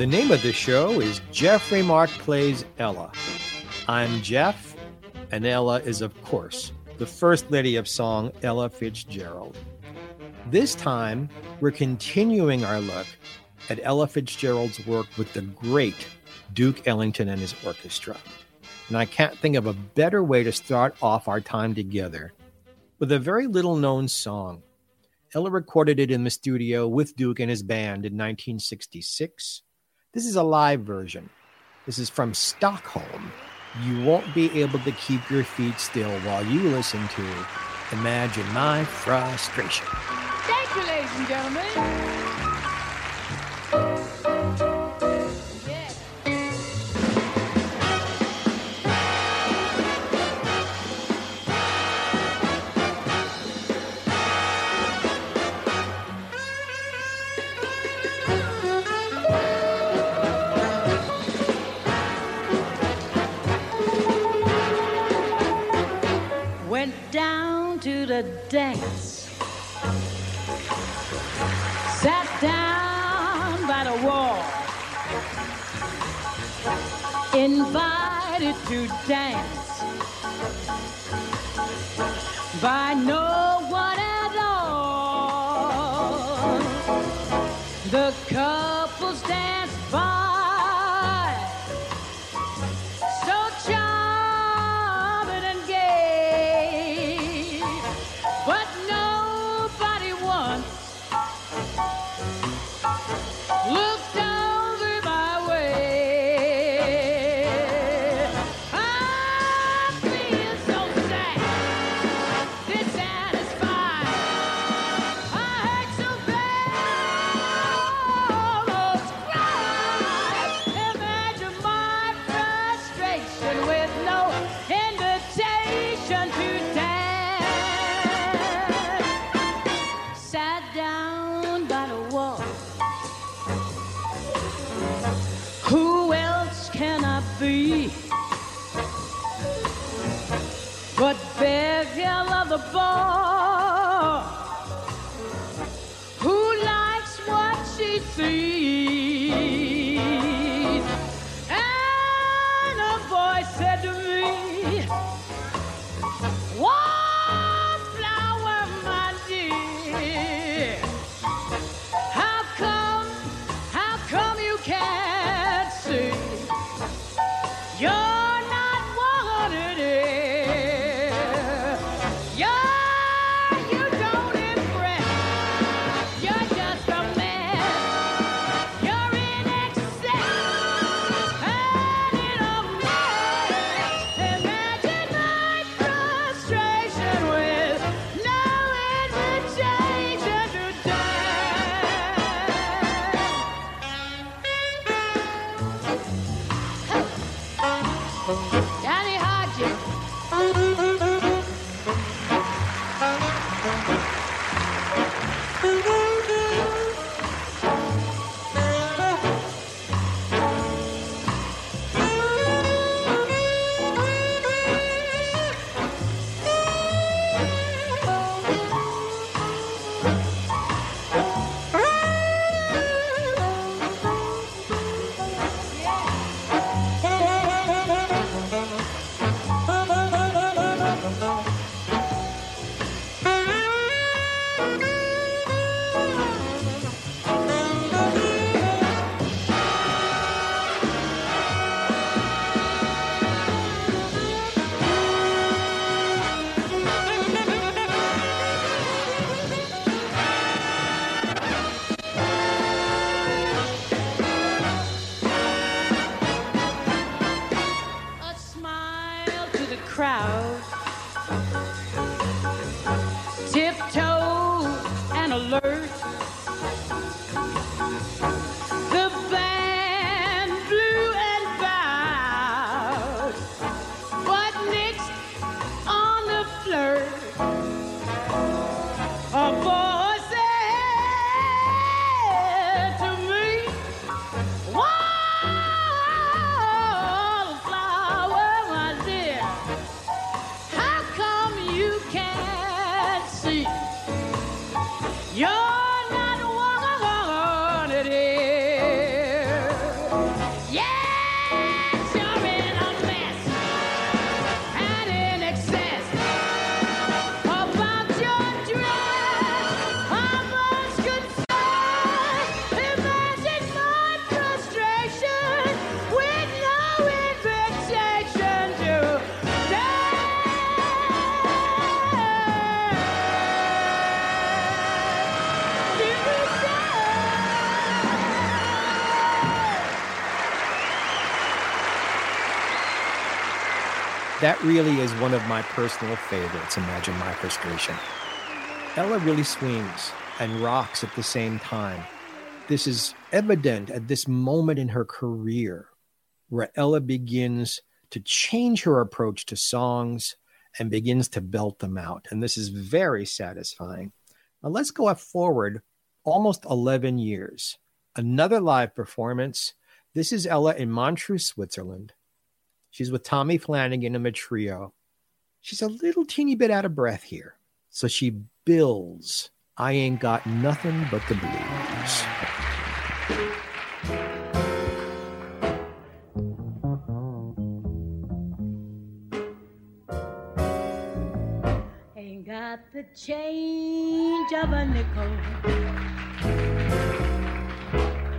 The name of the show is Jeffrey Mark Plays Ella. I'm Jeff, and Ella is, of course, the First Lady of Song, Ella Fitzgerald. This time, we're continuing our look at Ella Fitzgerald's work with the great Duke Ellington and his orchestra. And I can't think of a better way to start off our time together with a very little known song. Ella recorded it in the studio with Duke and his band in 1966. This is a live version. This is from Stockholm. You won't be able to keep your feet still while you listen to Imagine My Frustration. Thank you, ladies and gentlemen. Dance. Sat down by the wall, invited to dance by no the Yeah! Really is one of my personal favorites, Imagine My Frustration. Ella really swings and rocks at the same time. This is evident at this moment in her career where Ella begins to change her approach to songs and begins to belt them out. And this is very satisfying. Now let's go forward almost 11 years. Another live performance. This is Ella in Montreux, Switzerland. She's with Tommy Flanagan in a trio. She's a little teeny bit out of breath here. So she builds I Ain't Got Nothing But the Blues. Ain't got the change of a nickel.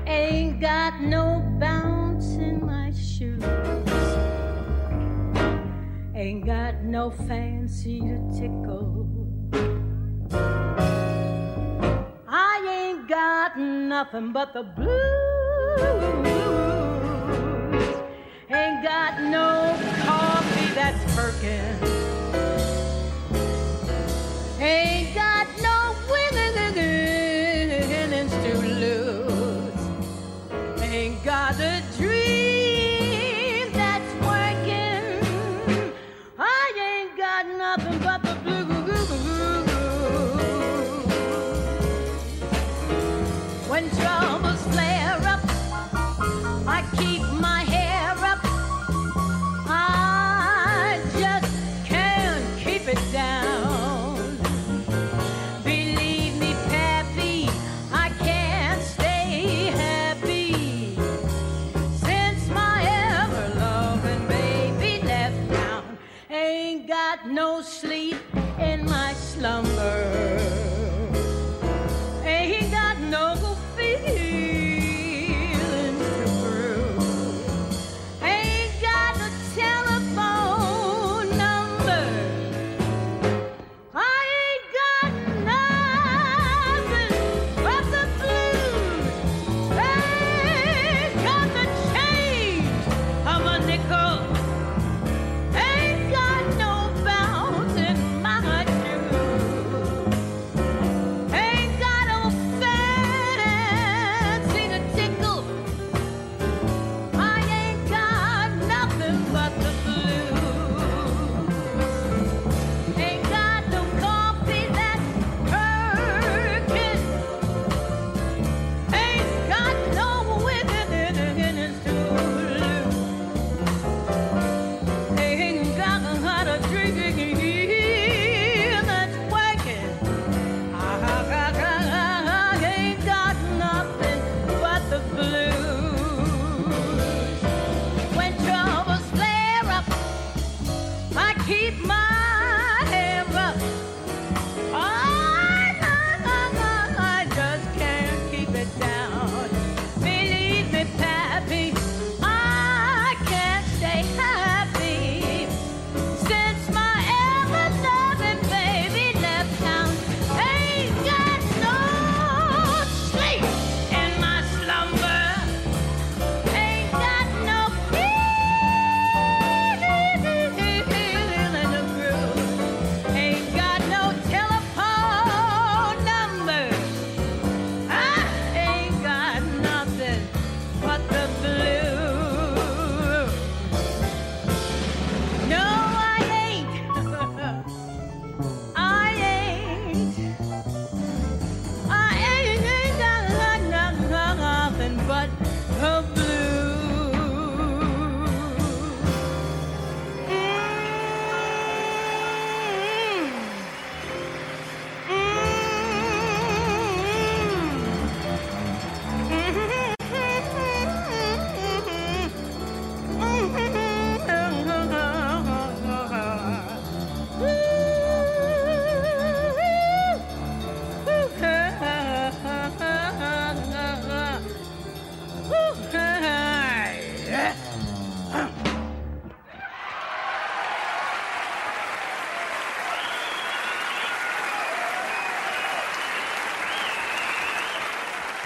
Ain't got no bounce in my shoes. Ain't got no fancy to tickle. I ain't got nothing but the blues. Ain't got no coffee that's perking.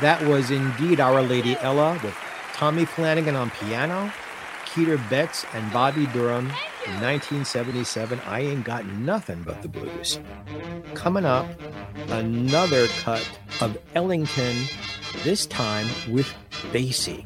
That was indeed Our Lady Ella with Tommy Flanagan on piano, Keter Betts and Bobby Durham In 1977, I Ain't Got Nothing But the Blues. Coming up, another cut of Ellington, this time with Basie.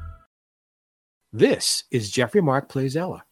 This is Jeffrey Mark Plays Ella.